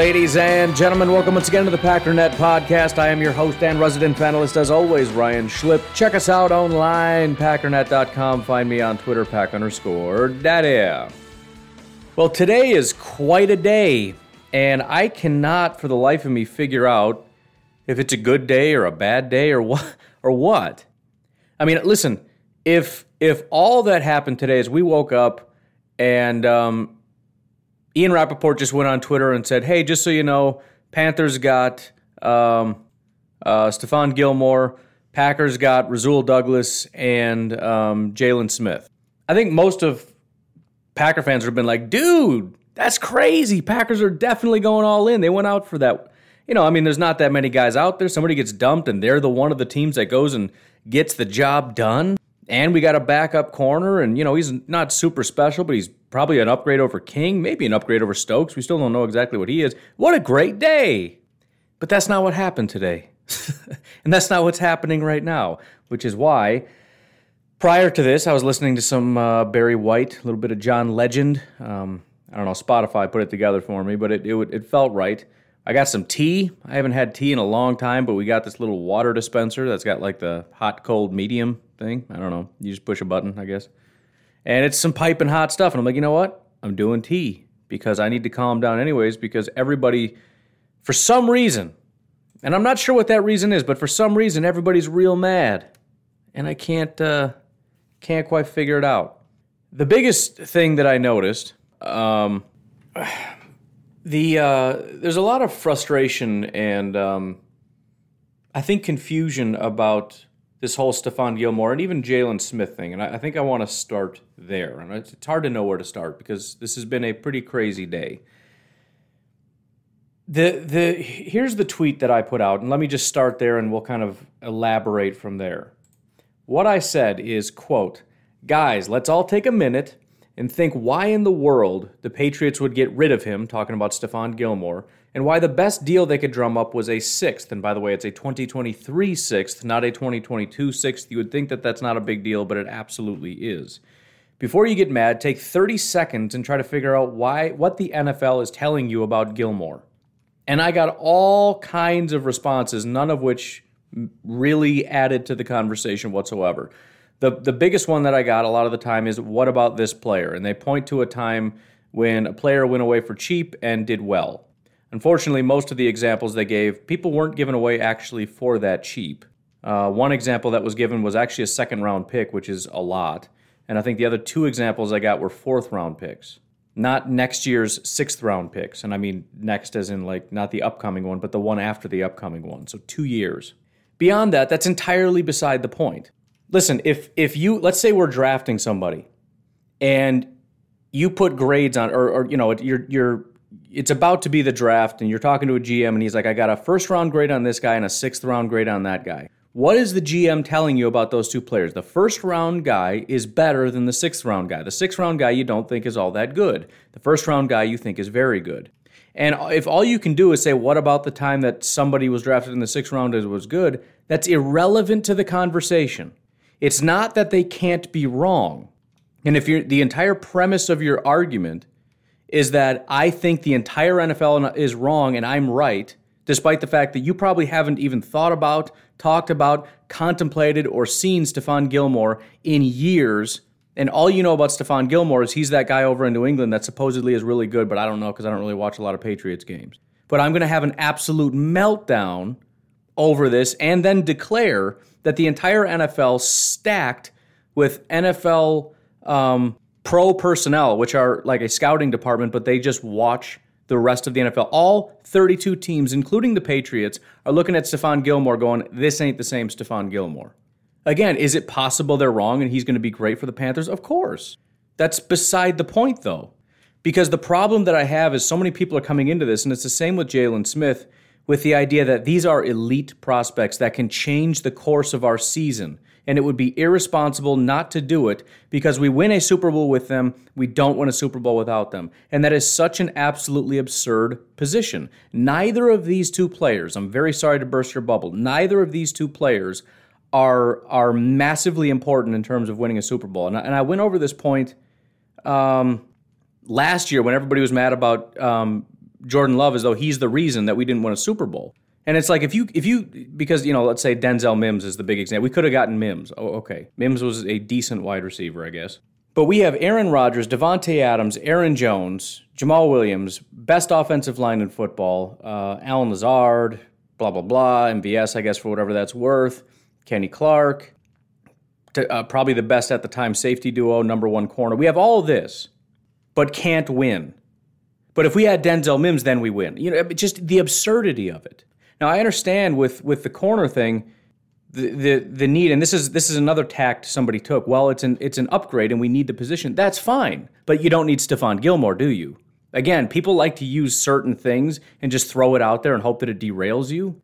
Ladies and gentlemen, welcome once again to the Packernet Podcast. I am your host and resident panelist, as always, Ryan Schlipp. Check us out online, packernet.com. Find me on Twitter, pack underscore daddy. Well, today is quite a day, and I cannot for the life of me figure out if it's a good day or a bad day or what or what. I mean, listen, if if all that happened today is we woke up and um, Ian Rapoport just went on Twitter and said, "Hey, just so you know, Panthers got um, uh, Stephon Gilmore, Packers got Rasul Douglas and um, Jaylon Smith." I think most of Packer fans have been like, "Dude, that's crazy! Packers are definitely going all in. They went out for that." You know, I mean, there's not that many guys out there. Somebody gets dumped, and they're the one of the teams that goes and gets the job done. And we got a backup corner, and you know he's not super special, but he's probably an upgrade over King, maybe an upgrade over Stokes. We still don't know exactly what he is. What a great day! But that's not what happened today, and that's not what's happening right now. Which is why, prior to this, I was listening to some uh, Barry White, a little bit of John Legend. Um, I don't know, Spotify put it together for me, but it, it it felt right. I got some tea. I haven't had tea in a long time, but we got this little water dispenser that's got like the hot, cold, medium thing. I don't know. You just push a button, I guess. And it's some piping hot stuff. And I'm like, you know what? I'm doing tea because I need to calm down anyways because everybody, for some reason, and I'm not sure what that reason is, but for some reason everybody's real mad. And I can't uh, can't quite figure it out. The biggest thing that I noticed, um, the uh, there's a lot of frustration and um, I think confusion about this whole Stephon Gilmore and even Jaylon Smith thing, and I, I think I want to start there. And it's, hard to know where to start because this has been a pretty crazy day. The the here's the tweet that I put out, and let me just start there, and we'll kind of elaborate from there. What I said is, quote, guys, let's all take a minute and think why in the world the Patriots would get rid of him, talking about Stephon Gilmore, and why the best deal they could drum up was a sixth. And by the way, it's a 2023 sixth, not a 2022 sixth. You would think that that's not a big deal, but it absolutely is. Before you get mad, take 30 seconds and try to figure out why what the NFL is telling you about Gilmore. And I got all kinds of responses, none of which really added to the conversation whatsoever. The the biggest one that I got a lot of the time is what about this player? And they point to a time when a player went away for cheap and did well. Unfortunately, most of the examples they gave, people weren't given away actually for that cheap. Uh, one example that was given was actually a second round pick, which is a lot. And I think the other two examples I got were fourth round picks, not next year's sixth round picks. And I mean next as in like not the upcoming one, but the one after the upcoming one. So two years. Beyond that, that's entirely beside the point listen, if if you let's say we're drafting somebody and you put grades on or, or you know you're you're it's about to be the draft and you're talking to a GM and he's like I got a first round grade on this guy and a sixth round grade on that guy. What is the GM telling you about those two players? The first round guy is better than the sixth round guy. The sixth round guy you don't think is all that good. The first round guy you think is very good. And if all you can do is say, what about the time that somebody was drafted in the sixth round was good, that's irrelevant to the conversation. It's not that they can't be wrong. And if you're the entire premise of your argument is that I think the entire NFL is wrong and I'm right, despite the fact that you probably haven't even thought about, talked about, contemplated, or seen Stephon Gilmore in years. And all you know about Stephon Gilmore is he's that guy over in New England that supposedly is really good, but I don't know because I don't really watch a lot of Patriots games. But I'm going to have an absolute meltdown over this and then declare that the entire NFL stacked with NFL um, pro personnel, which are like a scouting department, but they just watch the rest of the NFL. All 32 teams, including the Patriots, are looking at Stephon Gilmore going, this ain't the same Stephon Gilmore. Again, is it possible they're wrong and he's going to be great for the Panthers? Of course. That's beside the point, though. Because the problem that I have is so many people are coming into this, and it's the same with Jaylon Smith, with the idea that these are elite prospects that can change the course of our season. And it would be irresponsible not to do it because we win a Super Bowl with them, we don't win a Super Bowl without them. And that is such an absolutely absurd position. Neither of these two players, I'm very sorry to burst your bubble, neither of these two players are are massively important in terms of winning a Super Bowl. And I, and I went over this point um, last year when everybody was mad about um, Jordan Love as though he's the reason that we didn't win a Super Bowl. And it's like if you if you because you know let's say Denzel Mims is the big example. We could have gotten Mims. Oh, okay. Mims was a decent wide receiver, I guess. But we have Aaron Rodgers, Davante Adams, Aaron Jones, Jamaal Williams, best offensive line in football, uh, Allen Lazard, blah blah blah, MVS, I guess for whatever that's worth. Kenny Clark, to, uh, probably the best at the time safety duo, number one corner. We have all this, but can't win. But if we had Denzel Mims, then we win. You know, just the absurdity of it. Now I understand with with the corner thing, the the, the need, and this is this is another tact somebody took. Well, it's an it's an upgrade, and we need the position. That's fine, but you don't need Stephon Gilmore, do you? Again, people like to use certain things and just throw it out there and hope that it derails you.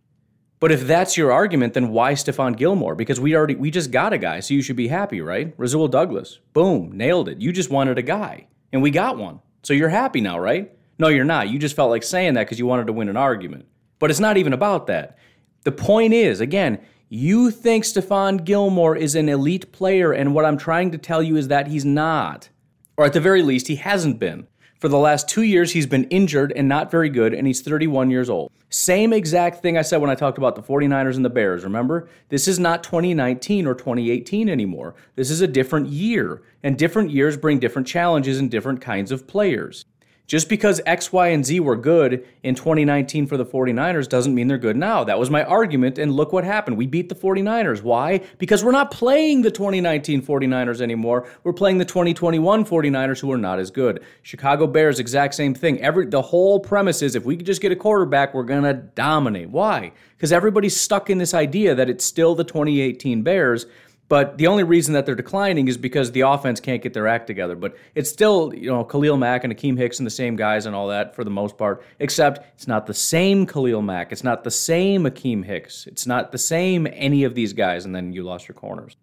But if that's your argument, then why Stephon Gilmore? Because we already we just got a guy, so you should be happy, right? Rasul Douglas, boom, nailed it. You just wanted a guy, and we got one, so you're happy now, right? No, you're not. You just felt like saying that because you wanted to win an argument. But it's not even about that. The point is, again, you think Stephon Gilmore is an elite player, and what I'm trying to tell you is that he's not. Or at the very least, he hasn't been. For the last two years, he's been injured and not very good, and he's 31 years old. Same exact thing I said when I talked about the 49ers and the Bears, remember? This is not 2019 or 2018 anymore. This is a different year, and different years bring different challenges and different kinds of players. Just because X, Y, and Z were good in 2019 for the 49ers doesn't mean they're good now. That was my argument, and look what happened. We beat the 49ers. Why? Because we're not playing the 2019 49ers anymore. We're playing the 2021 49ers who are not as good. Chicago Bears, exact same thing. Every the whole premise is if we could just get a quarterback, we're gonna dominate. Why? Because everybody's stuck in this idea that it's still the 2018 Bears but the only reason that they're declining is because the offense can't get their act together. But it's still, you know, Khalil Mack and Akiem Hicks and the same guys and all that for the most part, except it's not the same Khalil Mack. It's not the same Akiem Hicks. It's not the same any of these guys. And then you lost your corners.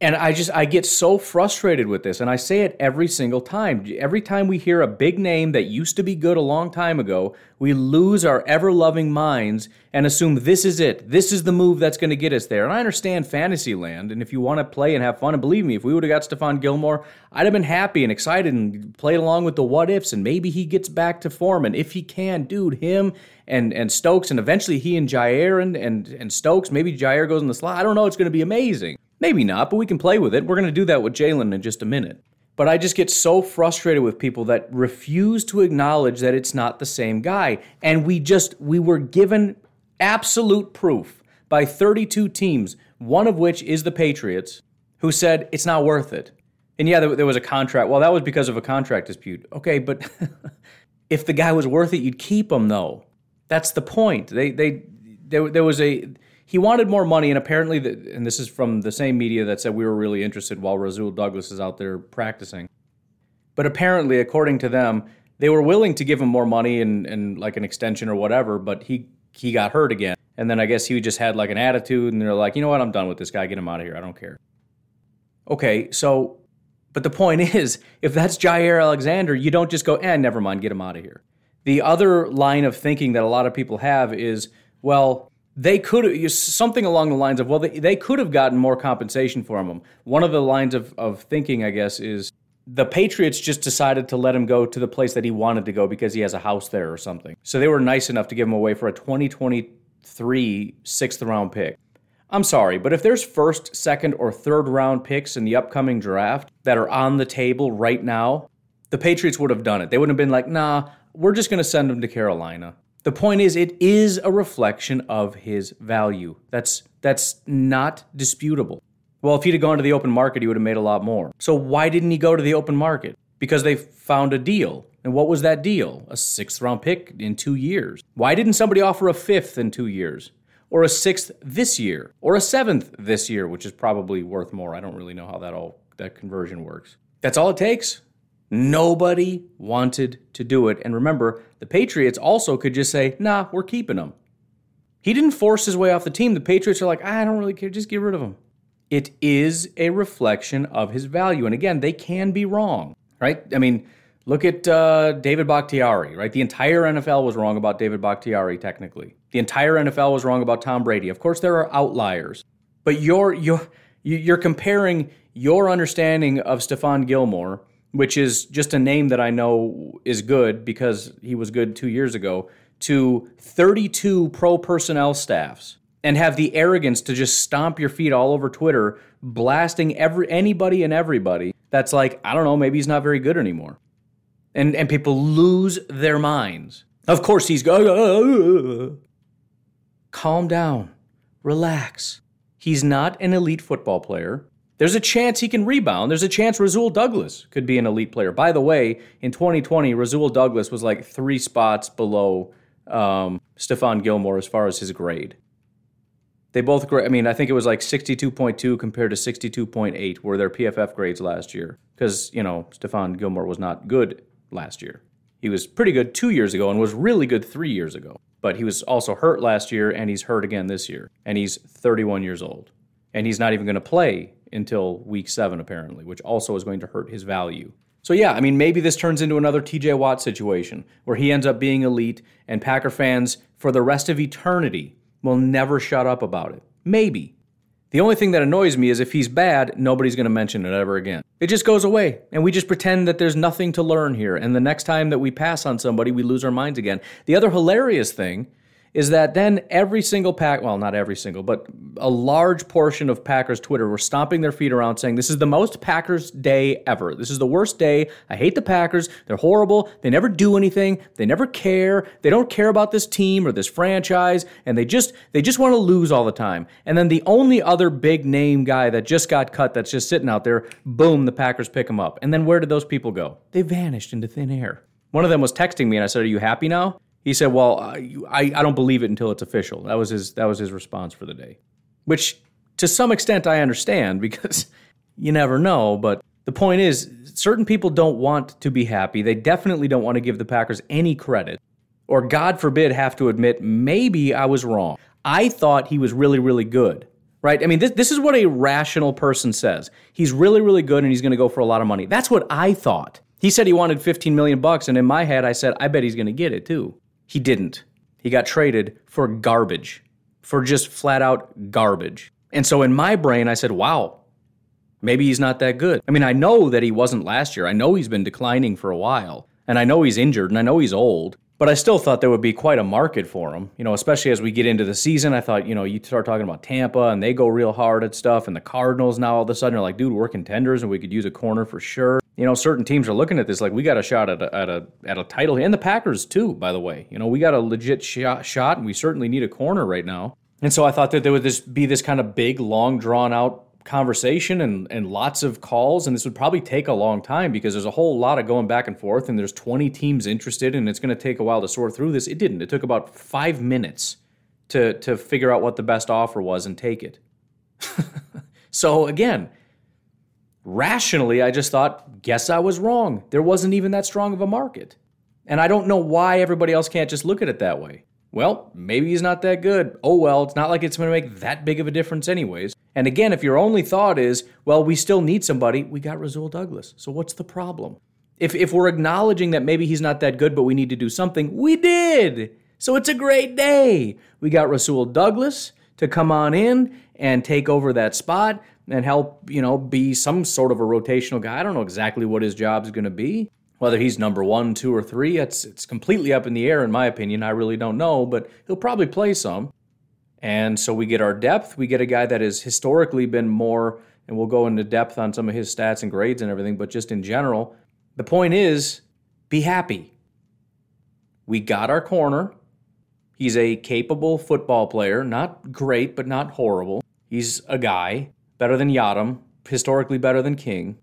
And I just I get so frustrated with this and I say it every single time. Every time we hear a big name that used to be good a long time ago, we lose our ever-loving minds and assume this is it. This is the move that's going to get us there. And I understand fantasy land and if you want to play and have fun and believe me, if we would have got Stephon Gilmore, I'd have been happy and excited and played along with the what ifs and maybe he gets back to form and if he can, dude, him and and Stokes and eventually he and Jaire and and, and Stokes, maybe Jaire goes in the slot. I don't know, it's going to be amazing. Maybe not, but we can play with it. We're going to do that with Jaylon in just a minute. But I just get so frustrated with people that refuse to acknowledge that it's not the same guy. And we just, we were given absolute proof by 32 teams, one of which is the Patriots, who said it's not worth it. And yeah, there, was a contract. Well, that was because of a contract dispute. Okay, but if the guy was worth it, you'd keep him, though. That's the point. They, they, there, there was a he wanted more money, and apparently, the, and this is from the same media that said we were really interested while Rasul Douglas is out there practicing. But apparently, according to them, they were willing to give him more money and, and like an extension or whatever, but he he got hurt again. And then I guess he just had like an attitude, and they're like, you know what, I'm done with this guy. Get him out of here. I don't care. Okay, so, but the point is, if that's Jaire Alexander, you don't just go, eh, never mind, get him out of here. The other line of thinking that a lot of people have is, well, they could something along the lines of well they, they could have gotten more compensation for him. One of the lines of, of thinking i guess is the patriots just decided to let him go to the place that he wanted to go because he has a house there or something. So they were nice enough to give him away for a 2023 sixth round pick. I'm sorry but if there's first second or third round picks in the upcoming draft that are on the table right now the patriots would have done it. They wouldn't have been like nah we're just going to send him to carolina the point is, it is a reflection of his value. That's that's not disputable. Well, if he'd have gone to the open market, he would have made a lot more. So why didn't he go to the open market? Because they found a deal. And what was that deal? A sixth round pick in two years. Why didn't somebody offer a fifth in two years? Or a sixth this year? Or a seventh this year, which is probably worth more. I don't really know how that all that conversion works. That's all it takes. Nobody wanted to do it. And remember, the Patriots also could just say, nah, we're keeping him. He didn't force his way off the team. The Patriots are like, I don't really care, just get rid of him. It is a reflection of his value. And again, they can be wrong, right? I mean, look at uh, David Bakhtiari, right? The entire NFL was wrong about David Bakhtiari, technically. The entire NFL was wrong about Tom Brady. Of course, there are outliers, but you're, you're, you're comparing your understanding of Stephon Gilmore which is just a name that I know is good because he was good two years ago, to 32 pro personnel staffs and have the arrogance to just stomp your feet all over Twitter, blasting every anybody and everybody that's like, I don't know, maybe he's not very good anymore. And and people lose their minds. Of course he's go calm down. Relax. He's not an elite football player. There's a chance he can rebound. There's a chance Rasul Douglas could be an elite player. By the way, in 2020, Rasul Douglas was like three spots below um, Stephon Gilmore as far as his grade. They both, I mean, I think it was like 62.2 compared to 62.8 were their PFF grades last year. Because, you know, Stephon Gilmore was not good last year. He was pretty good two years ago and was really good three years ago. But he was also hurt last year and he's hurt again this year. And he's 31 years old. And he's not even going to play until week seven, apparently, which also is going to hurt his value. So, yeah, I mean, maybe this turns into another TJ Watt situation where he ends up being elite and Packer fans for the rest of eternity will never shut up about it. Maybe. The only thing that annoys me is if he's bad, nobody's going to mention it ever again. It just goes away, and we just pretend that there's nothing to learn here. And the next time that we pass on somebody, we lose our minds again. The other hilarious thing is that then every single pack, well, not every single, but a large portion of Packers Twitter were stomping their feet around saying, This is the most Packers day ever. This is the worst day. I hate the Packers. They're horrible. They never do anything. They never care. They don't care about this team or this franchise. And they just they just want to lose all the time. And then the only other big name guy that just got cut that's just sitting out there, boom, the Packers pick him up. And then where did those people go? They vanished into thin air. One of them was texting me and I said, Are you happy now? He said, "Well, uh, I, I don't believe it until it's official." That was his that was his response for the day, which to some extent I understand because you never know. But the point is, certain people don't want to be happy. They definitely don't want to give the Packers any credit, or God forbid, have to admit maybe I was wrong. I thought he was really really good. Right? I mean, this, this is what a rational person says. He's really, really good and he's going to go for a lot of money. That's what I thought. He said he wanted 15 million bucks, and in my head, I said, I bet he's going to get it too. He didn't. He got traded for garbage, for just flat out garbage. And so in my brain, I said, wow, maybe he's not that good. I mean, I know that he wasn't last year. I know he's been declining for a while. And I know he's injured and I know he's old. But I still thought there would be quite a market for him, you know, especially as we get into the season. I thought, you know, you start talking about Tampa and they go real hard at stuff, and the Cardinals now all of a sudden are like, dude, we're contenders and we could use a corner for sure you know, certain teams are looking at this like we got a shot at a, at a at a title, and the Packers too. By the way, you know, we got a legit shot, shot, and we certainly need a corner right now. And so I thought that there would this be this kind of big, long, drawn out conversation and and lots of calls, and this would probably take a long time because there's a whole lot of going back and forth, and there's 20 teams interested, and it's going to take a while to sort through this. It didn't. It took about five minutes to to figure out what the best offer was and take it. so again rationally, I just thought, guess I was wrong. There wasn't even that strong of a market. And I don't know why everybody else can't just look at it that way. Well, maybe he's not that good. Oh well, it's not like it's going to make that big of a difference, anyways. And again, if your only thought is, well, we still need somebody, we got Rasul Douglas. So what's the problem? If, if we're acknowledging that maybe he's not that good, but we need to do something, we did. So it's a great day. We got Rasul Douglas to come on in and take over that spot and help, you know, be some sort of a rotational guy. I don't know exactly what his job is going to be. Whether he's number one, two, or three, it's it's completely up in the air in my opinion. I really don't know, but he'll probably play some. And so we get our depth. We get a guy that has historically been more, and we'll go into depth on some of his stats and grades and everything, but just in general, the point is be happy. We got our corner. He's a capable football player, not great, but not horrible. He's a guy better than Yiadom, historically better than King.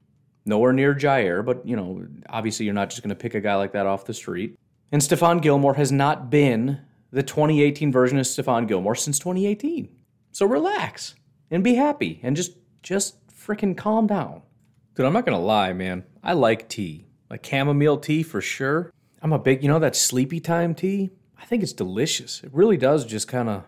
Nowhere near Jaire, but you know, obviously you're not just going to pick a guy like that off the street. And Stephon Gilmore has not been the 2018 version of Stephon Gilmore since 2018. So relax and be happy and just just freaking calm down. Dude, I'm not going to lie, man. I like tea. Like chamomile tea for sure. I'm a big, you know that sleepy time tea? I think it's delicious. It really does just kind of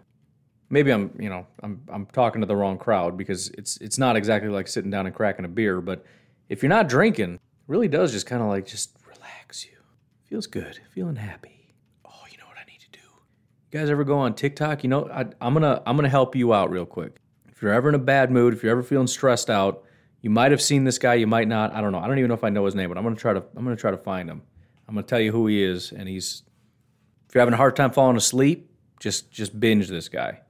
maybe I'm, you know, I'm I'm talking to the wrong crowd because it's it's not exactly like sitting down and cracking a beer, but if you're not drinking, it really does just kind of like just relax you. Feels good, feeling happy. Oh, you know what I need to do? You guys ever go on TikTok? You know, I, I'm gonna I'm gonna help you out real quick. If you're ever in a bad mood, if you're ever feeling stressed out, you might have seen this guy, you might not. I don't know. I don't even know if I know his name, but I'm gonna try to I'm gonna try to find him. I'm gonna tell you who he is, and he's if you're having a hard time falling asleep, just just binge this guy.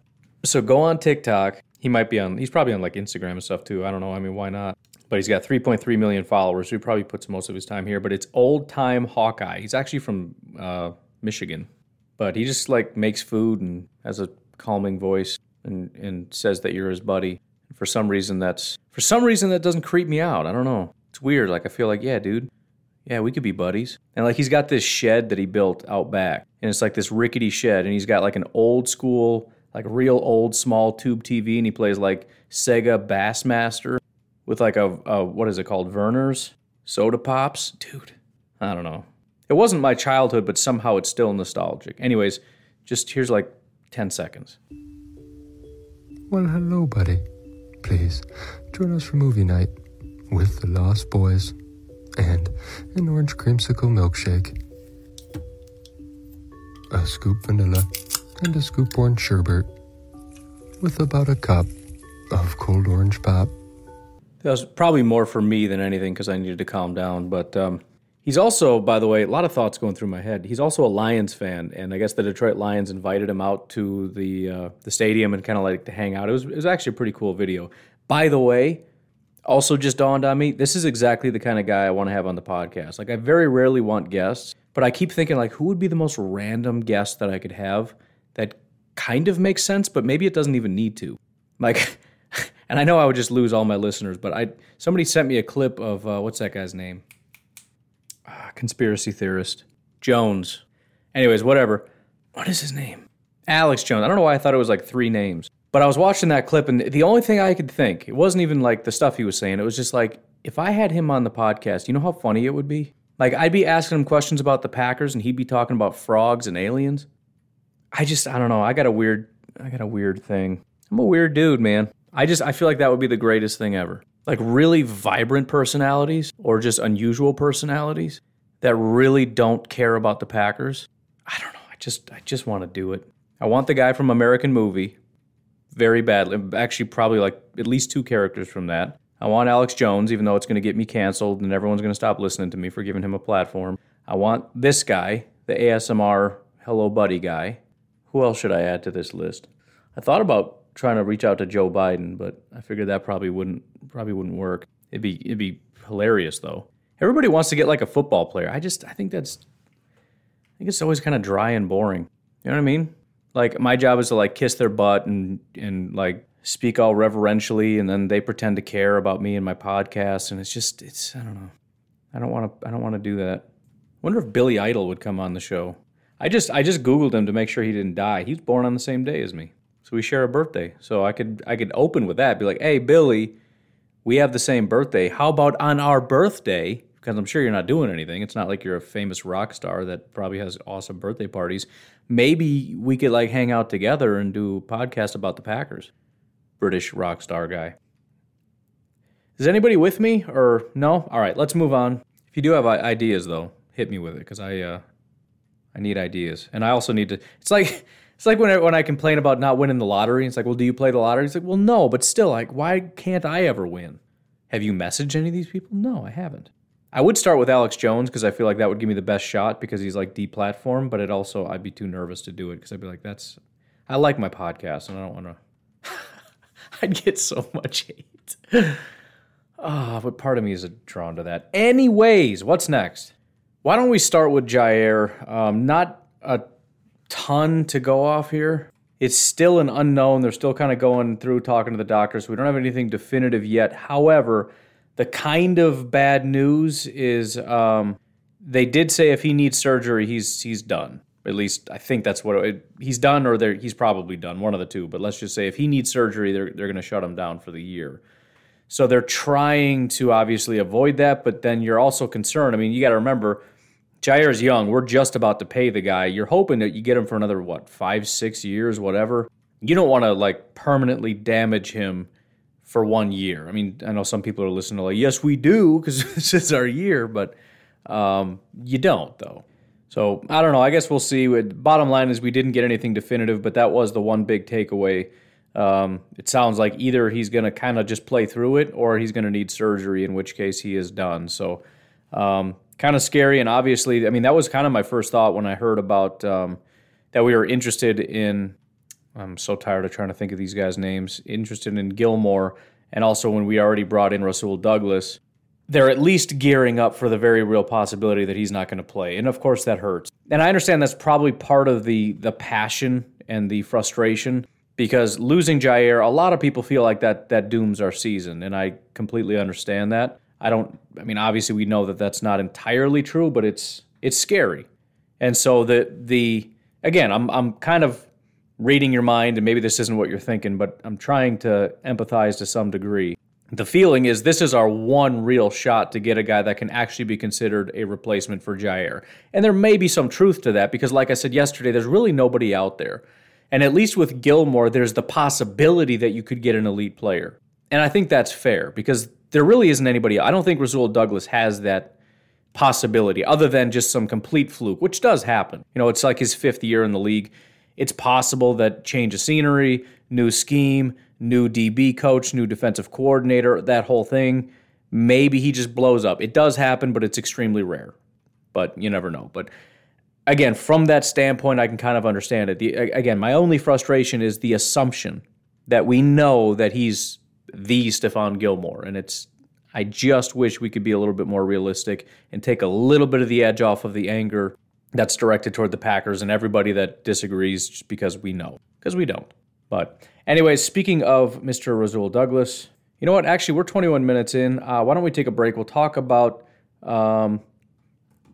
So go on TikTok. He might be on. He's probably on like Instagram and stuff too. I don't know. I mean, why not? But he's got 3.3 million followers. He probably puts most of his time here. But it's old time Hawkey. He's actually from uh, Michigan, but he just like makes food and has a calming voice and and says that you're his buddy. For some reason, that's for some reason that doesn't creep me out. I don't know. It's weird. Like I feel like yeah, dude. Yeah, we could be buddies. And like he's got this shed that he built out back. And it's like this rickety shed. And he's got like an old school like real old small tube TV, and he plays like Sega Bassmaster with like a, a what is it called, Vernors soda pops, dude. I don't know. It wasn't my childhood, but somehow it's still nostalgic. Anyways, just here's like ten seconds. Well, hello, buddy. Please join us for movie night with the Lost Boys and an orange creamsicle milkshake, a scoop vanilla and a scoop orange sherbet with about a cup of cold orange pop. That was probably more for me than anything because I needed to calm down. But um, he's also, by the way, a lot of thoughts going through my head. He's also a Lions fan, and I guess the Detroit Lions invited him out to the uh, the stadium and kind of like to hang out. It was it was actually a pretty cool video. By the way, also just dawned on me this is exactly the kind of guy I want to have on the podcast. Like I very rarely want guests, but I keep thinking like who would be the most random guest that I could have that kind of makes sense, but maybe it doesn't even need to. Like, and I know I would just lose all my listeners, but I somebody sent me a clip of uh, what's that guy's name? Uh, conspiracy theorist Jones. Anyways, whatever. What is his name? Alex Jones. I don't know why I thought it was like three names, but I was watching that clip, and the only thing I could think it wasn't even like the stuff he was saying. It was just like if I had him on the podcast, you know how funny it would be. Like I'd be asking him questions about the Packers, and he'd be talking about frogs and aliens. I just I don't know. I got a weird I got a weird thing. I'm a weird dude, man. I just I feel like that would be the greatest thing ever. Like really vibrant personalities or just unusual personalities that really don't care about the Packers. I don't know. I just I just want to do it. I want the guy from American Movie very badly. Actually, probably like at least two characters from that. I want Alex Jones, even though it's going to get me canceled and everyone's going to stop listening to me for giving him a platform. I want this guy, the ASMR Hello Buddy guy. Who else should I add to this list? I thought about trying to reach out to Joe Biden, but I figured that probably wouldn't probably wouldn't work. It'd be it'd be hilarious though. Everybody wants to get like a football player. I just I think that's I think it's always kind of dry and boring. You know what I mean? Like my job is to like kiss their butt and and like speak all reverentially and then they pretend to care about me and my podcast and it's just it's I don't know. I don't want to I don't want to do that. I wonder if Billy Idol would come on the show. I just I just googled him to make sure he didn't die. He was born on the same day as me. So we share a birthday. So I could I could open with that, be like, "Hey Billy, we have the same birthday. How about on our birthday?" Because I'm sure you're not doing anything. It's not like you're a famous rock star that probably has awesome birthday parties. Maybe we could like hang out together and do a podcast about the Packers. British rock star guy. Is anybody with me or no? All right, let's move on. If you do have ideas though, hit me with it because I uh, I need ideas, and I also need to. It's like it's like when I, when I complain about not winning the lottery. It's like, well, do you play the lottery? It's like, well, no, but still, like, why can't I ever win? Have you messaged any of these people? No, I haven't. I would start with Alex Jones because I feel like that would give me the best shot because he's like deplatformed, but it also I'd be too nervous to do it because I'd be like, that's I like my podcast and I don't want to. I'd get so much hate. Ah, oh, but part of me is drawn to that. Anyways, what's next? Why don't we start with Jaire? Um, not a ton to go off here. it's still an unknown. They're still kind of going through talking to the doctors. We don't have anything definitive yet. However, the kind of bad news is um, they did say if he needs surgery, he's he's done. At least I think that's what it, he's done, or he's probably done, one of the two. But let's just say if he needs surgery, they're they're going to shut him down for the year. So they're trying to obviously avoid that, but then you're also concerned. I mean, you got to remember, Jaire's young. We're just about to pay the guy. You're hoping that you get him for another what five, six years, whatever. You don't want to like permanently damage him for one year. I mean, I know some people are listening to like, yes, we do because this is our year, but um, you don't though. So I don't know. I guess we'll see. Bottom line is we didn't get anything definitive, but that was the one big takeaway. Um, it sounds like either he's going to kind of just play through it, or he's going to need surgery, in which case he is done. So um, kind of scary. And obviously, I mean, that was kind of my first thought when I heard about um, that we were interested in. I'm so tired of trying to think of these guys' names. Interested in Gilmore, and also when we already brought in Rasul Douglas they're at least gearing up for the very real possibility that he's not going to play. And of course that hurts. And I understand that's probably part of the the passion and the frustration because losing Jaire, a lot of people feel like that that dooms our season and I completely understand that. I don't I mean obviously we know that that's not entirely true, but it's it's scary. And so the the again, I'm I'm kind of reading your mind and maybe this isn't what you're thinking, but I'm trying to empathize to some degree the feeling is this is our one real shot to get a guy that can actually be considered a replacement for Jaire. And there may be some truth to that because, like I said yesterday, there's really nobody out there. And at least with Gilmore, there's the possibility that you could get an elite player. And I think that's fair because there really isn't anybody. I don't think Rasul Douglas has that possibility other than just some complete fluke, which does happen. You know, it's like his fifth year in the league. It's possible that change of scenery, new scheme, new DB coach, new defensive coordinator, that whole thing. Maybe he just blows up. It does happen, but it's extremely rare. But you never know. But again, from that standpoint, I can kind of understand it. The, again, my only frustration is the assumption that we know that he's the Stephon Gilmore, and it's. I just wish we could be a little bit more realistic and take a little bit of the edge off of the anger that's directed toward the Packers and everybody that disagrees just because we know. Because we don't. But Anyways, speaking of Mr. Rasul Douglas, you know what? Actually, we're 21 minutes in. Uh, why don't we take a break? We'll talk about. Um,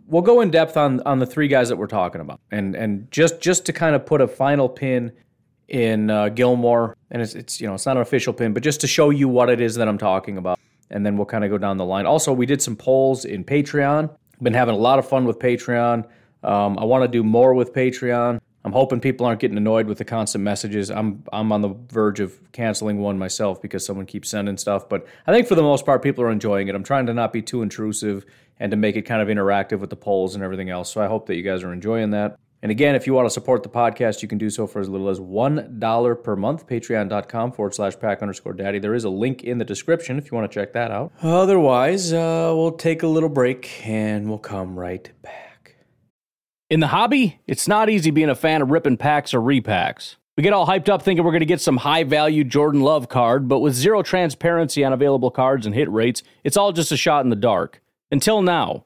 we'll go in depth on on the three guys that we're talking about, and and just just to kind of put a final pin in uh, Gilmore, and it's it's you know it's not an official pin, but just to show you what it is that I'm talking about, and then we'll kind of go down the line. Also, we did some polls in Patreon. Been having a lot of fun with Patreon. Um, I want to do more with Patreon. I'm hoping people aren't getting annoyed with the constant messages. I'm I'm on the verge of canceling one myself because someone keeps sending stuff, but I think for the most part people are enjoying it. I'm trying to not be too intrusive and to make it kind of interactive with the polls and everything else. So I hope that you guys are enjoying that. And again, if you want to support the podcast, you can do so for as little as $1 per month. Patreon.com forward slash pack underscore daddy. There is a link in the description if you want to check that out. Otherwise, uh, we'll take a little break and we'll come right back. In the hobby, it's not easy being a fan of ripping packs or repacks. We get all hyped up thinking we're going to get some high value Jordan Love card, but with zero transparency on available cards and hit rates, it's all just a shot in the dark. Until now,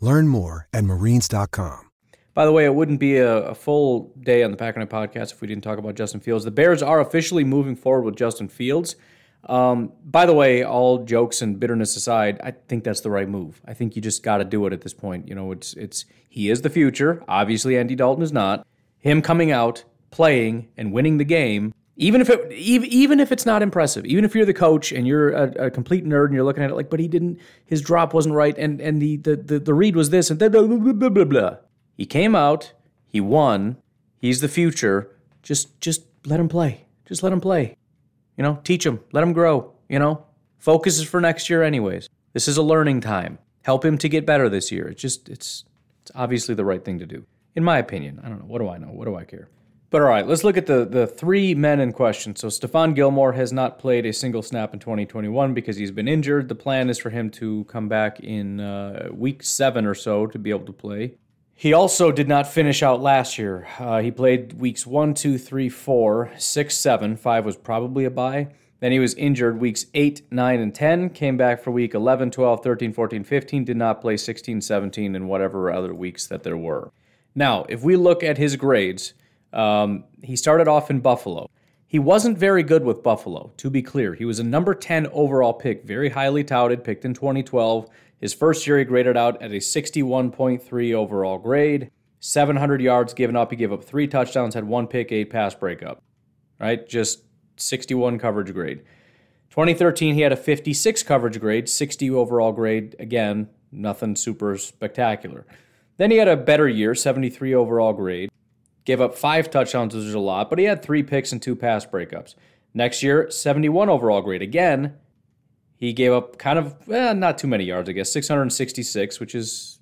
Learn more at marines.com. By the way, it wouldn't be a, a full day on the Packernet podcast if we didn't talk about Justin Fields. The Bears are officially moving forward with Justin Fields. Um, by the way, all jokes and bitterness aside, I think that's the right move. I think you just got to do it at this point. You know, it's it's he is the future. Obviously, Andy Dalton is not. Him coming out, playing, and winning the game even if it even, if it's not impressive even if you're the coach and you're a, a, complete nerd and you're looking at it like but he didn't his drop wasn't right and and the the the, the read was this and blah, blah, blah, blah, blah, blah. he came out he won he's the future. Just just let him play. Just let him play. You know teach him let him grow you know? Focus is for next year anyways. This is a learning time. Help him to get better this year. It's just it's it's obviously the right thing to do. In my opinion i don't know what do i know? What do i care but all right, let's look at the, the three men in question. So Stephon Gilmore has not played a single snap in 2021 because he's been injured. The plan is for him to come back in uh, week seven or so to be able to play. He also did not finish out last year. Uh, he played weeks one, two, three, four, six, seven. Five was probably a bye. Then he was injured weeks 8, 9, and 10. Came back for week 11, 12, 13, 14, 15. Did not play 16, 17, and whatever other weeks that there were. Now, if we look at his grades, um, he started off in Buffalo. He wasn't very good with Buffalo, to be clear. He was a number 10 overall pick, very highly touted, picked in 2012. His first year, he graded out at a 61.3 overall grade. 700 yards given up. He gave up three touchdowns, had one pick, eight pass breakup. Right? Just 61 coverage grade. 2013, he had a 56 coverage grade, 60 overall grade. Again, nothing super spectacular. Then he had a better year, 73 overall grade. Gave up five touchdowns, which is a lot, but he had three picks and two pass breakups. Next year, 71 overall grade. Again, he gave up kind of, eh, not too many yards, I guess, 666, which is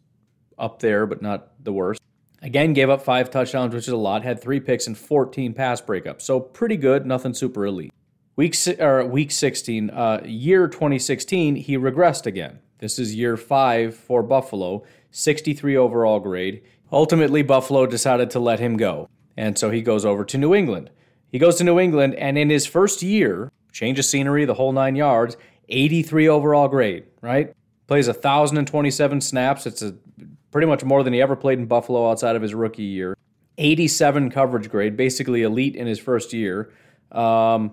up there, but not the worst. Again, gave up five touchdowns, which is a lot, had three picks and 14 pass breakups. So pretty good, nothing super elite. Week, or week 16, uh, year 2016, he regressed again. This is year five for Buffalo, 63 overall grade. Ultimately, Buffalo decided to let him go, and so he goes over to New England. He goes to New England, and in his first year, change of scenery, the whole nine yards, 83 overall grade, right? Plays 1,027 snaps. It's a, pretty much more than he ever played in Buffalo outside of his rookie year. 87 coverage grade, basically elite in his first year. Um,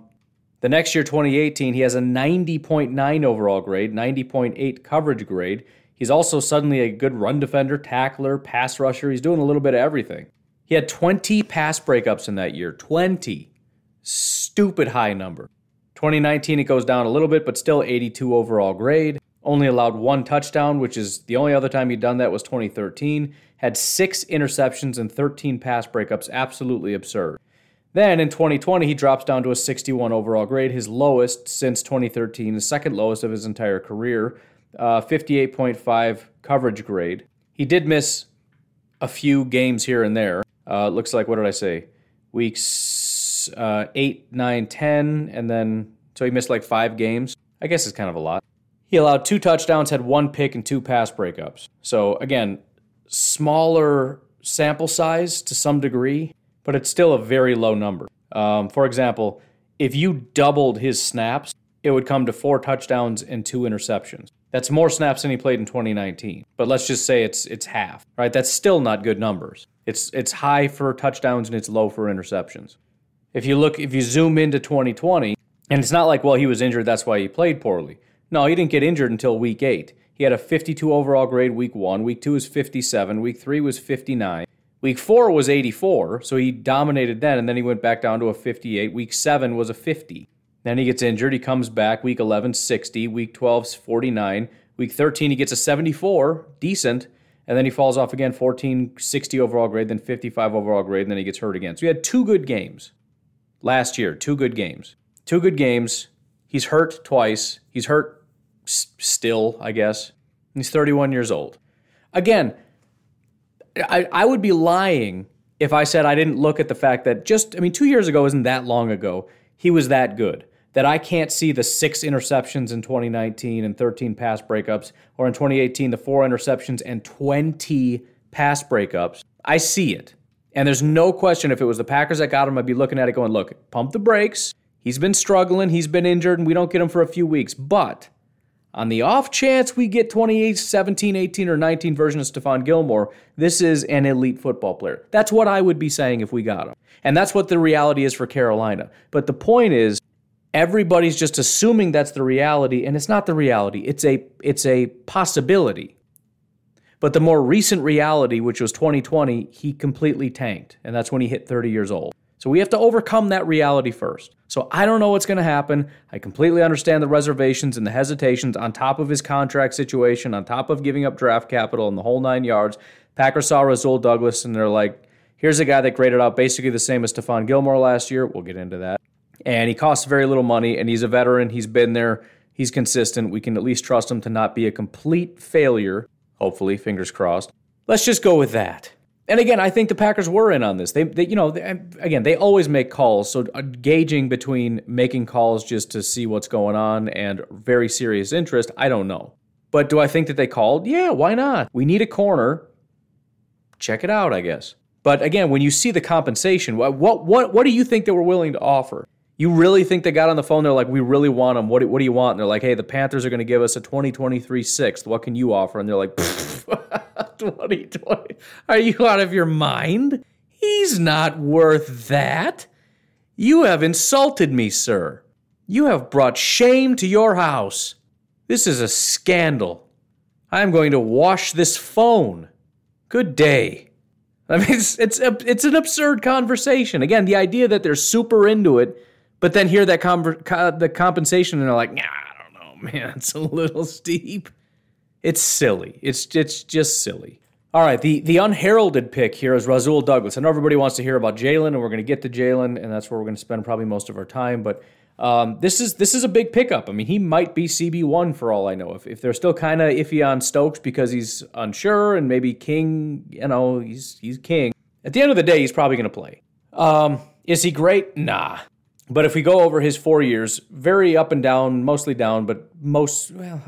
the next year, 2018, he has a 90.9 overall grade, 90.8 coverage grade. He's also suddenly a good run defender, tackler, pass rusher. He's doing a little bit of everything. He had 20 pass breakups in that year. 20. Stupid high number. 2019, it goes down a little bit, but still 82 overall grade. Only allowed one touchdown, which is the only other time he'd done that was 2013. Had six interceptions and 13 pass breakups. Absolutely absurd. Then in 2020, he drops down to a 61 overall grade, his lowest since 2013, the second lowest of his entire career uh, 58.5 coverage grade. He did miss a few games here and there. Uh, looks like, what did I say? Weeks uh, 8, 9, 10, and then, so he missed like five games. I guess it's kind of a lot. He allowed two touchdowns, had one pick, and two pass breakups. So, again, smaller sample size to some degree, but it's still a very low number. Um, for example, if you doubled his snaps, it would come to four touchdowns and two interceptions. That's more snaps than he played in 2019. But let's just say it's it's half, right? That's still not good numbers. It's it's high for touchdowns and it's low for interceptions. If you look if you zoom into 2020, and it's not like well he was injured that's why he played poorly. No, he didn't get injured until week 8. He had a 52 overall grade week one. Week two was 57. Week three was 59. Week four was 84, so he dominated then, and then he went back down to a 58. Week seven was a 50. Then he gets injured. He comes back. Week 11, 60. Week 12, 49. Week 13, he gets a 74, decent. And then he falls off again, 14, 60 overall grade, then 55 overall grade, and then he gets hurt again. So he had two good games last year, two good games. Two good games. He's hurt twice. He's hurt s- still, I guess. He's 31 years old. Again, I, I would be lying if I said I didn't look at the fact that just, I mean, two years ago isn't that long ago. He was that good that I can't see the six interceptions in 2019 and 13 pass breakups, or in 2018, the four interceptions and 20 pass breakups. I see it. And there's no question if it was the Packers that got him, I'd be looking at it going, look, pump the brakes. He's been struggling, he's been injured, and we don't get him for a few weeks. But on the off chance we get 28, 17, 18, or 19 version of Stephon Gilmore, this is an elite football player. That's what I would be saying if we got him. And that's what the reality is for Carolina. But the point is, everybody's just assuming that's the reality and it's not the reality. It's a it's a possibility. But the more recent reality which was 2020 he completely tanked and that's when he hit 30 years old. So we have to overcome that reality first. So i don't know what's going to happen. I completely understand the reservations and the hesitations on top of his contract situation on top of giving up draft capital and the whole nine yards. Packers saw rasul douglas and they're like here's a guy that graded out basically the same as stephon gilmore last year. We'll get into that and he costs very little money and he's a veteran. He's been there. He's consistent. We can at least trust him to not be a complete failure hopefully fingers crossed. Let's just go with that. And again i think the packers were in on this. They, they you know they, again they always make calls. So uh, gauging between making calls just to see what's going on and very serious interest i don't know. But do i think that they called? Yeah why not? We need a corner. Check it out i guess. But again when you see the compensation what what what, what do you think they were willing to offer you really think they got on the phone? They're like, we really want him. What do, what do you want? And they're like, hey, the Panthers are going to give us a 2023 sixth. What can you offer? And they're like, 2020. Are you out of your mind? He's not worth that. You have insulted me, sir. You have brought shame to your house. This is a scandal. I am going to wash this phone. Good day. I mean, it's, it's, it's an absurd conversation. Again, the idea that they're super into it but then hear that com- the compensation and they're like, nah, I don't know, man, it's a little steep. It's silly. It's it's just silly. All right, the the unheralded pick here is Rasul Douglas. I know everybody wants to hear about Jaylon, and we're going to get to Jaylon, and that's where we're going to spend probably most of our time. But um, this is this is a big pickup. I mean, he might be CB one for all I know. If if they're still kind of iffy on Stokes because he's unsure, and maybe King, you know, he's he's King. At the end of the day, he's probably going to play. Um, is he great? Nah. But if we go over his four years, very up and down, mostly down, but most, well,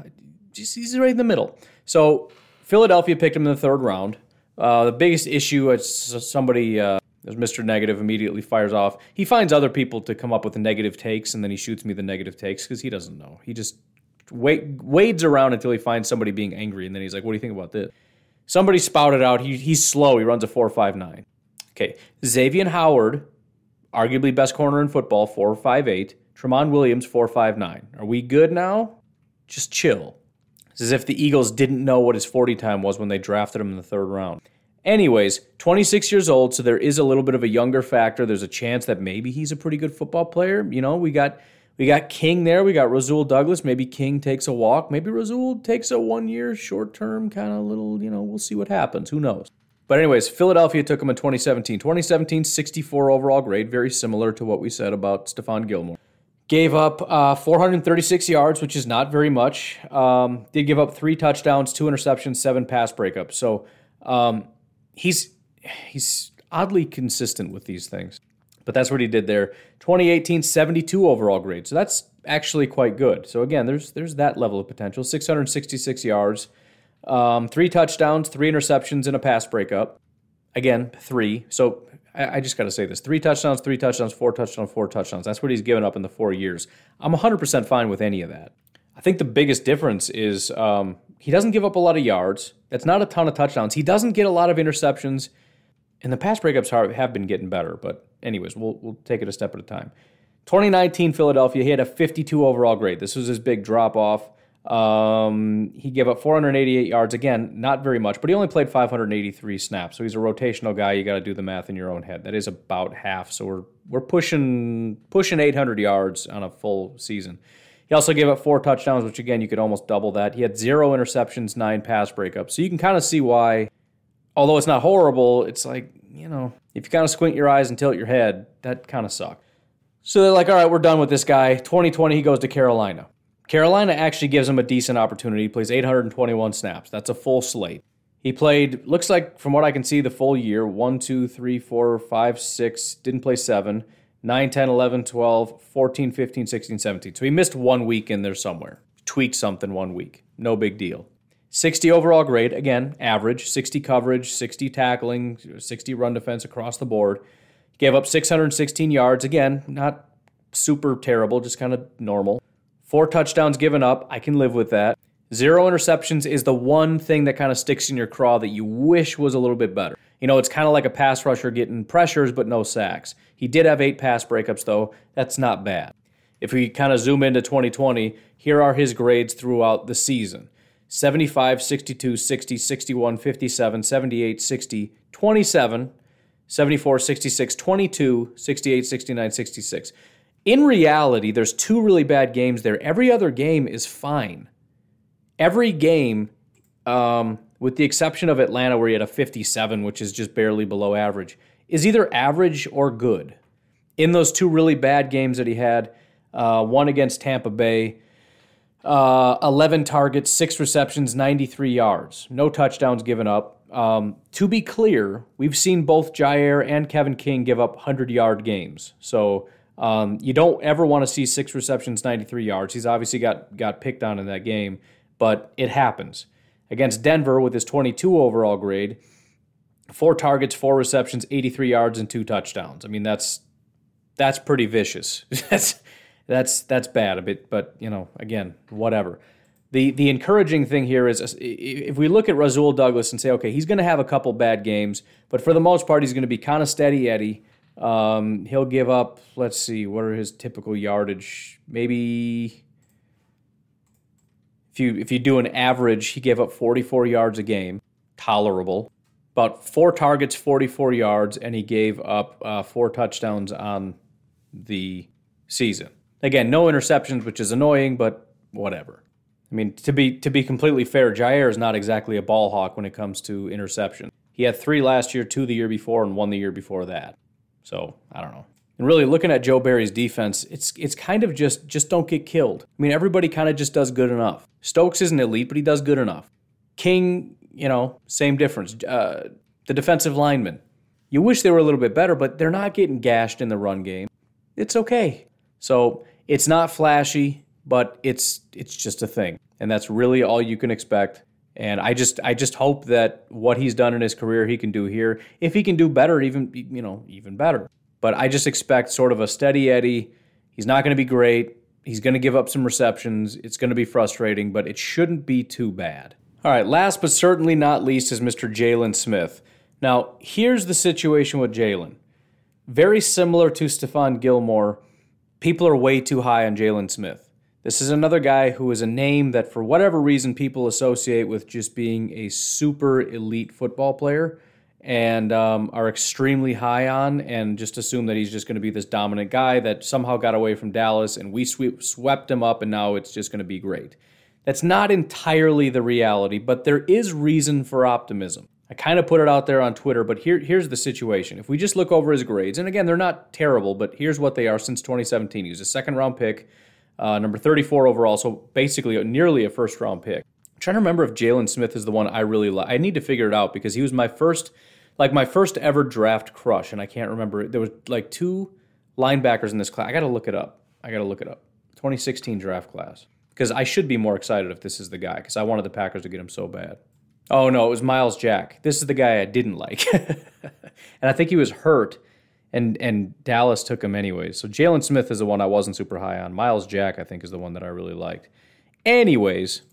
he's right in the middle. So Philadelphia picked him in the third round. Uh, the biggest issue is somebody, uh, Mr. Negative immediately fires off. He finds other people to come up with the negative takes, and then he shoots me the negative takes because he doesn't know. He just wait, wades around until he finds somebody being angry, and then he's like, "What do you think about this?" Somebody spouted out. He, he's slow. He runs a four five nine. Okay, Xavien Howard arguably best corner in football, 4'5'8. Tramon Williams, 4'5'9. Are we good now? Just chill. It's as if the Eagles didn't know what his 40 time was when they drafted him in the third round. Anyways, 26 years old, so there is a little bit of a younger factor. There's a chance that maybe he's a pretty good football player. You know, we got we got King there. We got Rasul Douglas. Maybe King takes a walk. Maybe Rasul takes a one year, short term kind of little, you know, we'll see what happens. Who knows? But, anyways, Philadelphia took him in 2017. 2017, 64 overall grade, very similar to what we said about Stephon Gilmore. Gave up uh, 436 yards, which is not very much. Um, did give up three touchdowns, two interceptions, seven pass breakups. So um, he's he's oddly consistent with these things. But that's what he did there. 2018, 72 overall grade. So that's actually quite good. So again, there's there's that level of potential. 666 yards. Um, three touchdowns, three interceptions, and a pass breakup. Again, three. So I, I just got to say this three touchdowns, three touchdowns, four touchdowns, four touchdowns. That's what he's given up in the four years. I'm 100% fine with any of that. I think the biggest difference is um, he doesn't give up a lot of yards. That's not a ton of touchdowns. He doesn't get a lot of interceptions. And the pass breakups have been getting better. But, anyways, we'll, we'll take it a step at a time. 2019 Philadelphia, he had a 52 overall grade. This was his big drop off. Um, he gave up 488 yards. Again, not very much, but he only played 583 snaps. So he's a rotational guy. You got to do the math in your own head. That is about half. So we're we're pushing pushing 800 yards on a full season. He also gave up four touchdowns, which again you could almost double that. He had zero interceptions, nine pass breakups. So you can kind of see why, although it's not horrible, it's like you know if you kind of squint your eyes and tilt your head, that kind of sucked. So they're like, all right, we're done with this guy. 2020, he goes to Carolina. Carolina actually gives him a decent opportunity. He plays 821 snaps. That's a full slate. He played, looks like from what I can see, the full year 1, 2, 3, 4, 5, 6, didn't play 7, 9, 10, 11, 12, 14, 15, 16, 17. So he missed one week in there somewhere. Tweaked something one week. No big deal. 60 overall grade, again, average, 60 coverage, 60 tackling, 60 run defense across the board. Gave up 616 yards, again, not super terrible, just kind of normal. Four touchdowns given up. I can live with that. Zero interceptions is the one thing that kind of sticks in your craw that you wish was a little bit better. You know, it's kind of like a pass rusher getting pressures but no sacks. He did have eight pass breakups, though. That's not bad. If we kind of zoom into 2020, here are his grades throughout the season 75, 62, 60, 61, 57, 78, 60, 27, 74, 66, 22, 68, 69, 66 in reality, there's two really bad games there. Every other game is fine. Every game, um, with the exception of Atlanta, where he had a 57, which is just barely below average, is either average or good. In those two really bad games that he had, uh, one against Tampa Bay, uh, 11 targets, six receptions, 93 yards, no touchdowns given up. Um, to be clear, we've seen both Jaire and Kevin King give up 100 yard games. So um, you don't ever want to see six receptions, 93 yards. He's obviously got got picked on in that game, but it happens. Against Denver with his 22 overall grade, four targets, four receptions, 83 yards, and two touchdowns. I mean, that's that's pretty vicious. that's that's that's bad a bit, but you know, again, whatever. The the encouraging thing here is if we look at Rasul Douglas and say, okay, he's going to have a couple bad games, but for the most part, he's going to be kind of steady Eddie. Um, he'll give up, let's see, what are his typical yardage? Maybe if you if you do an average, he gave up 44 yards a game, tolerable. About four targets, 44 yards, and he gave up uh, four touchdowns on the season. Again, no interceptions, which is annoying, but whatever. I mean, to be to be completely fair, Jaire is not exactly a ball hawk when it comes to interception. He had three last year, two the year before, and one the year before that. So I don't know. And really, looking at Joe Barry's defense, it's it's kind of just just don't get killed. I mean, everybody kind of just does good enough. Stokes isn't elite, but he does good enough. King, you know, same difference. Uh, the defensive linemen, you wish they were a little bit better, but they're not getting gashed in the run game. It's okay. So it's not flashy, but it's it's just a thing, and that's really all you can expect. And I just I just hope that what he's done in his career he can do here. If he can do better, even you know, even better. But I just expect sort of a steady Eddie. He's not going to be great. He's going to give up some receptions. It's going to be frustrating, but it shouldn't be too bad. All right, last but certainly not least is Mr. Jaylon Smith. Now, here's the situation with Jaylon. Very similar to Stephon Gilmore, people are way too high on Jaylon Smith. This is another guy who is a name that, for whatever reason, people associate with just being a super elite football player and um, are extremely high on, and just assume that he's just going to be this dominant guy that somehow got away from Dallas and we sweep, swept him up, and now it's just going to be great. That's not entirely the reality, but there is reason for optimism. I kind of put it out there on Twitter, but here, here's the situation. If we just look over his grades, and again, they're not terrible, but here's what they are since 2017. He was a second round pick uh, number 34 overall, so basically nearly a first round pick. I'm trying to remember if Jaylon Smith is the one I really like. I need to figure it out because he was my first, like my first ever draft crush, and I can't remember. There was like two linebackers in this class. I got to look it up. I got to look it up. 2016 draft class because I should be more excited if this is the guy because I wanted the Packers to get him so bad. Oh no, it was Myles Jack. This is the guy I didn't like, and I think he was hurt and and Dallas took him anyways. So Jaylon Smith is the one I wasn't super high on. Myles Jack, I think, is the one that I really liked. Anyways,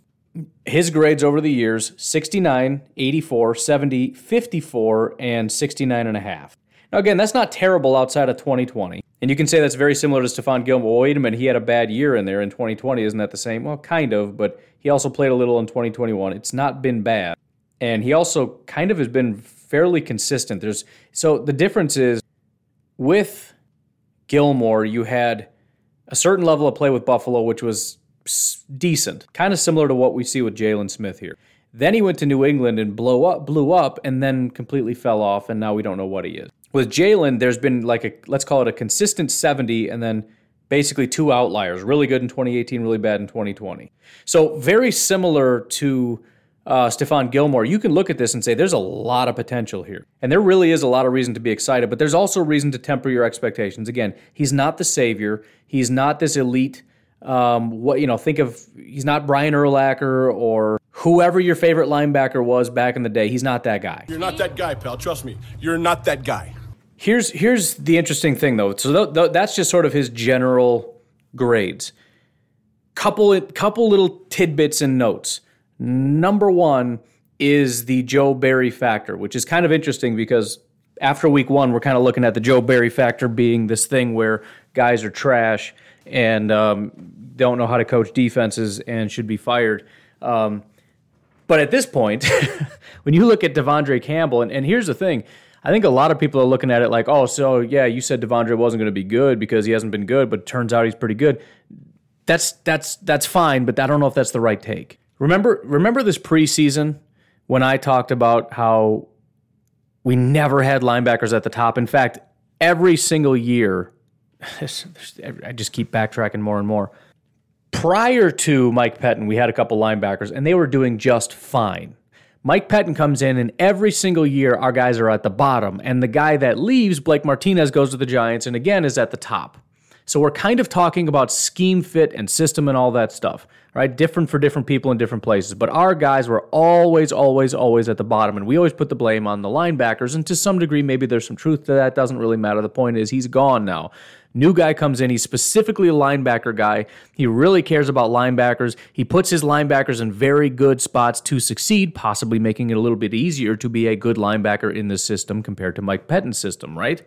his grades over the years 69, 84, 70, 54, and 69 and a half. Now, again, that's not terrible outside of 2020. And you can say that's very similar to Stephon Gilmore. Well, wait a minute, he had a bad year in there in 2020. Isn't that the same? Well, kind of, but he also played a little in 2021. It's not been bad. And he also kind of has been fairly consistent. There's so the difference is with Gilmore, you had a certain level of play with Buffalo, which was decent, kind of similar to what we see with Jaylon Smith here. Then he went to New England and blow up, blew up, and then completely fell off, and now we don't know what he is. With Jaylon, there's been like a let's call it a consistent 70, and then basically two outliers, really good in 2018, really bad in 2020. So very similar to uh, Stephon Gilmore, you can look at this and say there's a lot of potential here. And there really is a lot of reason to be excited, but there's also reason to temper your expectations. Again, he's not the savior. He's not this elite. Um, what you know, think of he's not Brian Urlacher or whoever your favorite linebacker was back in the day. He's not that guy. You're not that guy, pal. Trust me. You're not that guy. Here's here's the interesting thing though. So th- th- that's just sort of his general grades. Couple couple little tidbits and notes. Number one is the Joe Barry factor, which is kind of interesting because after week one, we're kind of looking at the Joe Barry factor being this thing where guys are trash and um, don't know how to coach defenses and should be fired. Um, but at this point, when you look at De'Vondre Campbell, and, and here's the thing, I think a lot of people are looking at it like, oh, so yeah, you said De'Vondre wasn't going to be good because he hasn't been good, but turns out he's pretty good. That's that's that's fine, but I don't know if that's the right take. Remember, remember this preseason when I talked about how we never had linebackers at the top. In fact, every single year, I just keep backtracking more and more. Prior to Mike Pettine, we had a couple linebackers, and they were doing just fine. Mike Pettine comes in, and every single year, our guys are at the bottom. And the guy that leaves, Blake Martinez, goes to the Giants and again is at the top. So we're kind of talking about scheme fit and system and all that stuff right? Different for different people in different places. But our guys were always, always, always at the bottom. And we always put the blame on the linebackers. And to some degree, maybe there's some truth to that. Doesn't really matter. The point is, he's gone now. New guy comes in. He's specifically a linebacker guy. He really cares about linebackers. He puts his linebackers in very good spots to succeed, possibly making it a little bit easier to be a good linebacker in this system compared to Mike Pettine's system, right?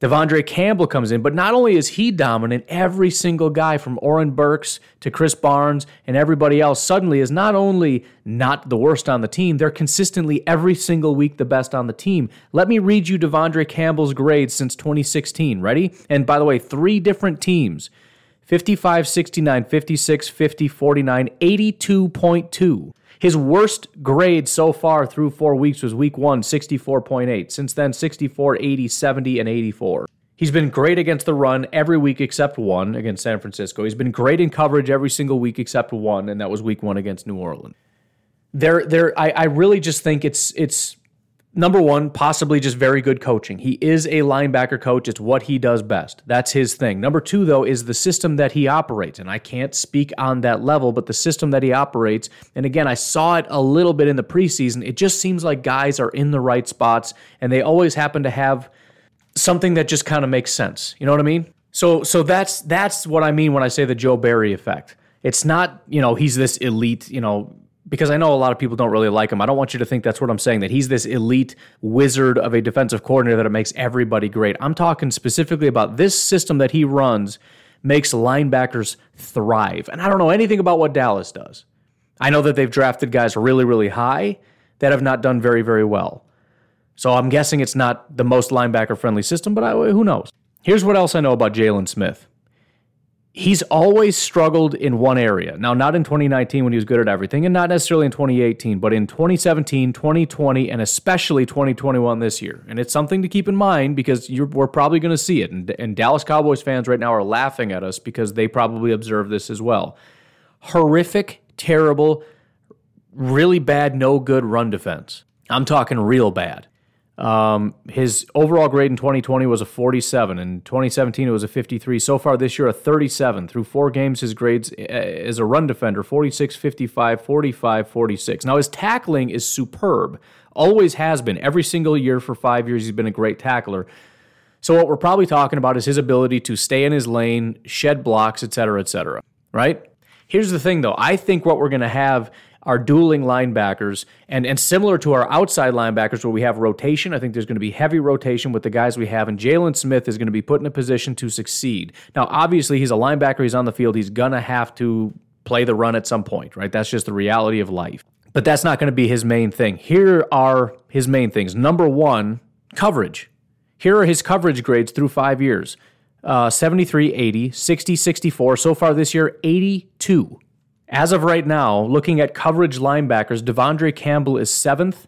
De'Vondre Campbell comes in, but not only is he dominant, every single guy from Oren Burks to Krys Barnes and everybody else suddenly is not only not the worst on the team, they're consistently every single week the best on the team. Let me read you De'Vondre Campbell's grades since 2016. Ready? And by the way, three different teams 55, 69, 56, 50, 49, 82.2. His worst grade so far through four weeks was week one, 64.8. Since then, 64, 80, 70, and 84. He's been great against the run every week except one against San Francisco. He's been great in coverage every single week except one, and that was week one against New Orleans. There, there. I, I really just think it's it's number one, possibly just very good coaching. He is a linebacker coach. It's what he does best. That's his thing. Number two, though, is the system that he operates. And I can't speak on that level, but the system that he operates, and again, I saw it a little bit in the preseason. It just seems like guys are in the right spots and they always happen to have something that just kind of makes sense. You know what I mean? So so that's that's what I mean when I say the Joe Barry effect. It's not, you know, he's this elite, you know, because I know a lot of people don't really like him. I don't want you to think that's what I'm saying, that he's this elite wizard of a defensive coordinator that it makes everybody great. I'm talking specifically about this system that he runs makes linebackers thrive. And I don't know anything about what Dallas does. I know that they've drafted guys really, really high that have not done very, very well. So I'm guessing it's not the most linebacker friendly system, but I, who knows? Here's what else I know about Jaylon Smith he's always struggled in one area. Now, not in 2019 when he was good at everything, and not necessarily in 2018, but in 2017, 2020, and especially 2021 this year. And it's something to keep in mind because we're probably going to see it. And, and Dallas Cowboys fans right now are laughing at us because they probably observe this as well. Horrific, terrible, really bad, no good run defense. I'm talking real bad. Um, his overall grade in 2020 was a 47. In 2017, it was a 53. So far this year, a 37. Through four games, his grades uh, as a run defender 46, 55, 45, 46. Now, his tackling is superb. Always has been. Every single year for five years, he's been a great tackler. So, what we're probably talking about is his ability to stay in his lane, shed blocks, et cetera, et cetera. Right? Here's the thing, though. I think what we're going to have our dueling linebackers, and and similar to our outside linebackers where we have rotation. I think there's going to be heavy rotation with the guys we have, and Jaylon Smith is going to be put in a position to succeed. Now, obviously, he's a linebacker. He's on the field. He's gonna have to play the run at some point, right? That's just the reality of life. But that's not going to be his main thing. Here are his main things. Number one, coverage. Here are his coverage grades through five years uh, 73, 80, 60, 64. So far this year, 82. As of right now, looking at coverage linebackers, De'Vondre Campbell is seventh,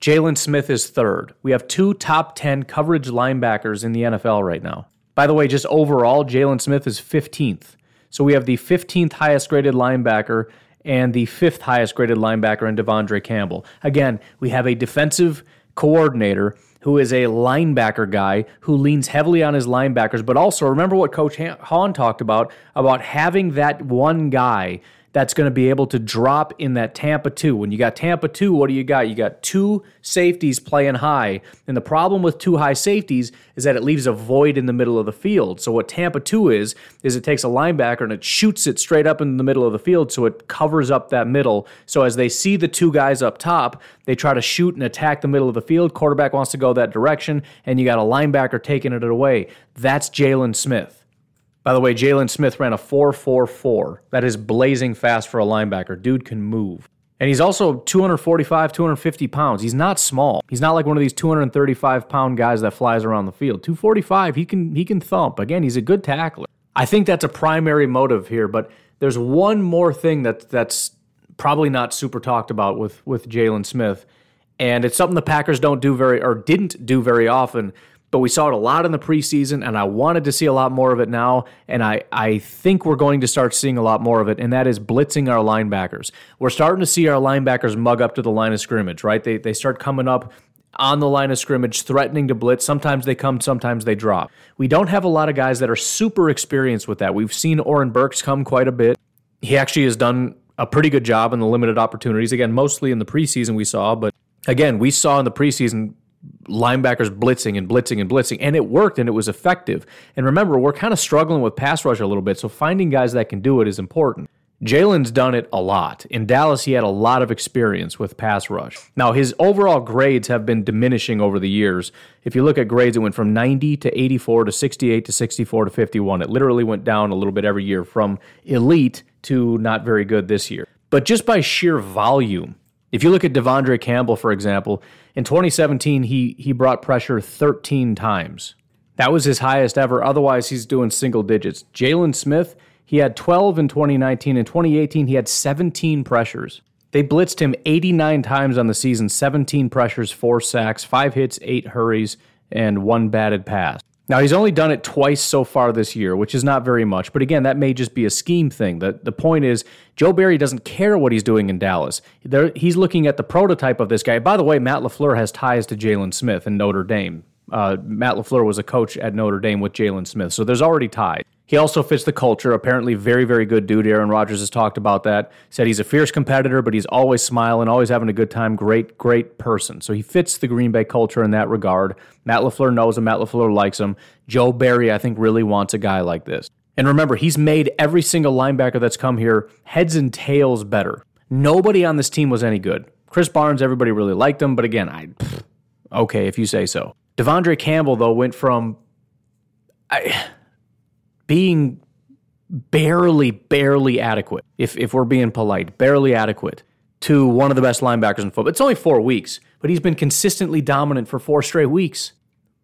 Jaylon Smith is third. We have two top 10 coverage linebackers in the NFL right now. By the way, just overall, Jaylon Smith is 15th. So we have the 15th highest graded linebacker and the fifth highest graded linebacker in De'Vondre Campbell. Again, we have a defensive coordinator who is a linebacker guy who leans heavily on his linebackers, but also remember what Coach Hahn talked about about having that one guy that's going to be able to drop in that Tampa 2. When you got Tampa 2, what do you got? You got two safeties playing high. And the problem with two high safeties is that it leaves a void in the middle of the field. So what Tampa 2 is is it takes a linebacker and it shoots it straight up in the middle of the field so it covers up that middle. So as they see the two guys up top, they try to shoot and attack the middle of the field. Quarterback wants to go that direction and you got a linebacker taking it away. That's Jaylon Smith. By the way, Jaylon Smith ran a 4.44. That is blazing fast for a linebacker. Dude can move. And he's also 245, 250 pounds. He's not small. He's not like one of these 235 pound guys that flies around the field. 245, he can he can thump. Again, he's a good tackler. I think that's a primary motive here, but there's one more thing that that's probably not super talked about with with Jaylon Smith. And it's something the Packers don't do very or didn't do very often but we saw it a lot in the preseason, and I wanted to see a lot more of it now. And I, I think we're going to start seeing a lot more of it, and that is blitzing our linebackers. We're starting to see our linebackers mug up to the line of scrimmage, right? They, they start coming up on the line of scrimmage, threatening to blitz. Sometimes they come, sometimes they drop. We don't have a lot of guys that are super experienced with that. We've seen Oren Burks come quite a bit. He actually has done a pretty good job in the limited opportunities. Again, mostly in the preseason we saw, but again, we saw in the preseason linebackers blitzing and blitzing and blitzing, and it worked and it was effective. And remember, we're kind of struggling with pass rush a little bit, so finding guys that can do it is important. Jaylon's done it a lot. In Dallas, he had a lot of experience with pass rush. Now, his overall grades have been diminishing over the years. If you look at grades, it went from 90 to 84 to 68 to 64 to 51. It literally went down a little bit every year from elite to not very good this year. But just by sheer volume, if you look at De'Vondre Campbell, for example, in 2017, he, he brought pressure 13 times. That was his highest ever. Otherwise, he's doing single digits. Jaylon Smith, he had 12 in 2019. In 2018, he had 17 pressures. They blitzed him 89 times on the season 17 pressures, four sacks, five hits, eight hurries, and one batted pass. Now, he's only done it twice so far this year, which is not very much. But again, that may just be a scheme thing. The, the point is, Joe Barry doesn't care what he's doing in Dallas. There, he's looking at the prototype of this guy. By the way, Matt LaFleur has ties to Jaylon Smith in Notre Dame. Uh, Matt LaFleur was a coach at Notre Dame with Jaylon Smith. So there's already ties. He also fits the culture. Apparently, very, very good dude. Aaron Rodgers has talked about that. Said he's a fierce competitor, but he's always smiling, always having a good time. Great, great person. So he fits the Green Bay culture in that regard. Matt LaFleur knows him. Matt LaFleur likes him. Joe Barry, I think, really wants a guy like this. And remember, he's made every single linebacker that's come here heads and tails better. Nobody on this team was any good. Krys Barnes, everybody really liked him, but again, I pff, okay if you say so. De'Vondre Campbell though went from I being barely, barely adequate, if, if we're being polite, barely adequate to one of the best linebackers in football. It's only four weeks, but he's been consistently dominant for four straight weeks.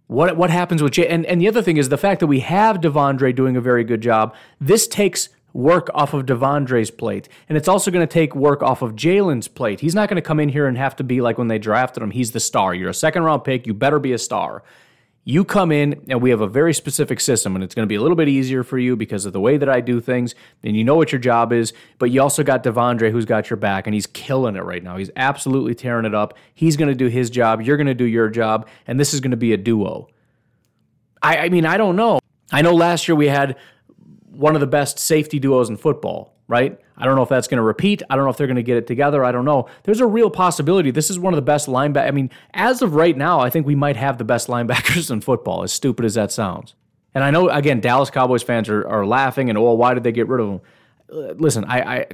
What what happens with Jay? And, and the other thing is the fact that we have De'Vondre doing a very good job. This takes work off of De'Vondre's plate. And it's also going to take work off of Jaylon's plate. He's not going to come in here and have to be like when they drafted him, he's the star. You're a second round pick, you better be a star. You come in and we have a very specific system, and it's going to be a little bit easier for you because of the way that I do things, and you know what your job is. But you also got De'Vondre who's got your back, and he's killing it right now. He's absolutely tearing it up. He's going to do his job, you're going to do your job, and this is going to be a duo. I, I mean, I don't know. I know last year we had one of the best safety duos in football right? I don't know if that's going to repeat. I don't know if they're going to get it together. I don't know. There's a real possibility. This is one of the best linebackers. I mean, as of right now, I think we might have the best linebackers in football, as stupid as that sounds. And I know, again, Dallas Cowboys fans are, are laughing and, oh, why did they get rid of him? Uh, listen, I, I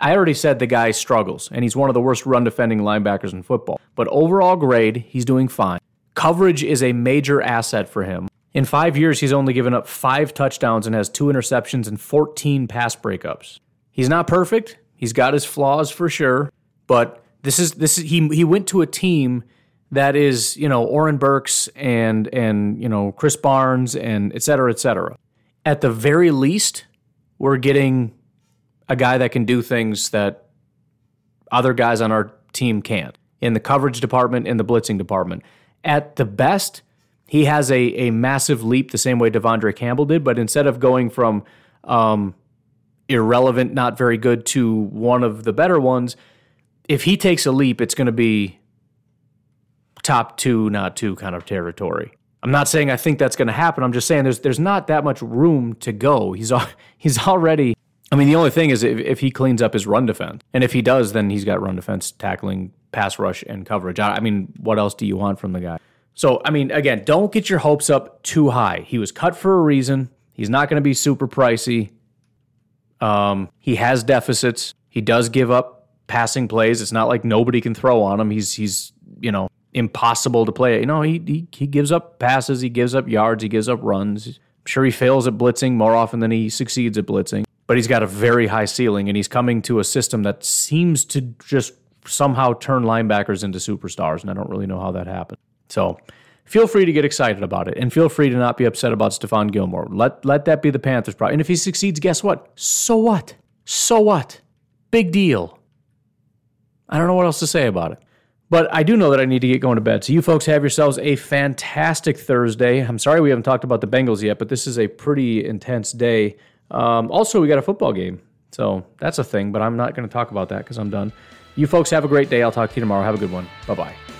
I already said the guy struggles, and he's one of the worst run defending linebackers in football. But overall grade, he's doing fine. Coverage is a major asset for him. In five years, he's only given up five touchdowns and has two interceptions and 14 pass breakups. He's not perfect. He's got his flaws for sure, but this is this is he he went to a team that is you know Oren Burks and and you know Krys Barnes and et cetera et cetera. At the very least, we're getting a guy that can do things that other guys on our team can't in the coverage department, in the blitzing department. At the best, he has a, a massive leap the same way De'Vondre Campbell did, but instead of going from um, irrelevant, not very good to one of the better ones, if he takes a leap, it's going to be top two, not two kind of territory. I'm not saying I think that's going to happen. I'm just saying there's there's not that much room to go. He's he's already I mean, the only thing is if, if he cleans up his run defense, and if he does, then he's got run defense, tackling, pass rush, and coverage. I, I mean, what else do you want from the guy? So, I mean, again, don't get your hopes up too high. He was cut for a reason. He's not going to be super pricey. Um, he has deficits. He does give up passing plays. It's not like nobody can throw on him. He's he's you know impossible to play. You know, he he, he gives up passes. He gives up yards. He gives up runs. I'm sure he fails at blitzing more often than he succeeds at blitzing but he's got a very high ceiling and he's coming to a system that seems to just somehow turn linebackers into superstars. And I don't really know how that happened. So feel free to get excited about it and feel free to not be upset about Stephon Gilmore. Let, let that be the Panthers' problem. And if he succeeds, guess what? So what? So what? Big deal. I don't know what else to say about it. But I do know that I need to get going to bed. So you folks have yourselves a fantastic Thursday. I'm sorry we haven't talked about the Bengals yet, but this is a pretty intense day. Um, also, we got a football game. So that's a thing, but I'm not going to talk about that because I'm done. You folks have a great day. I'll talk to you tomorrow. Have a good one. Bye bye.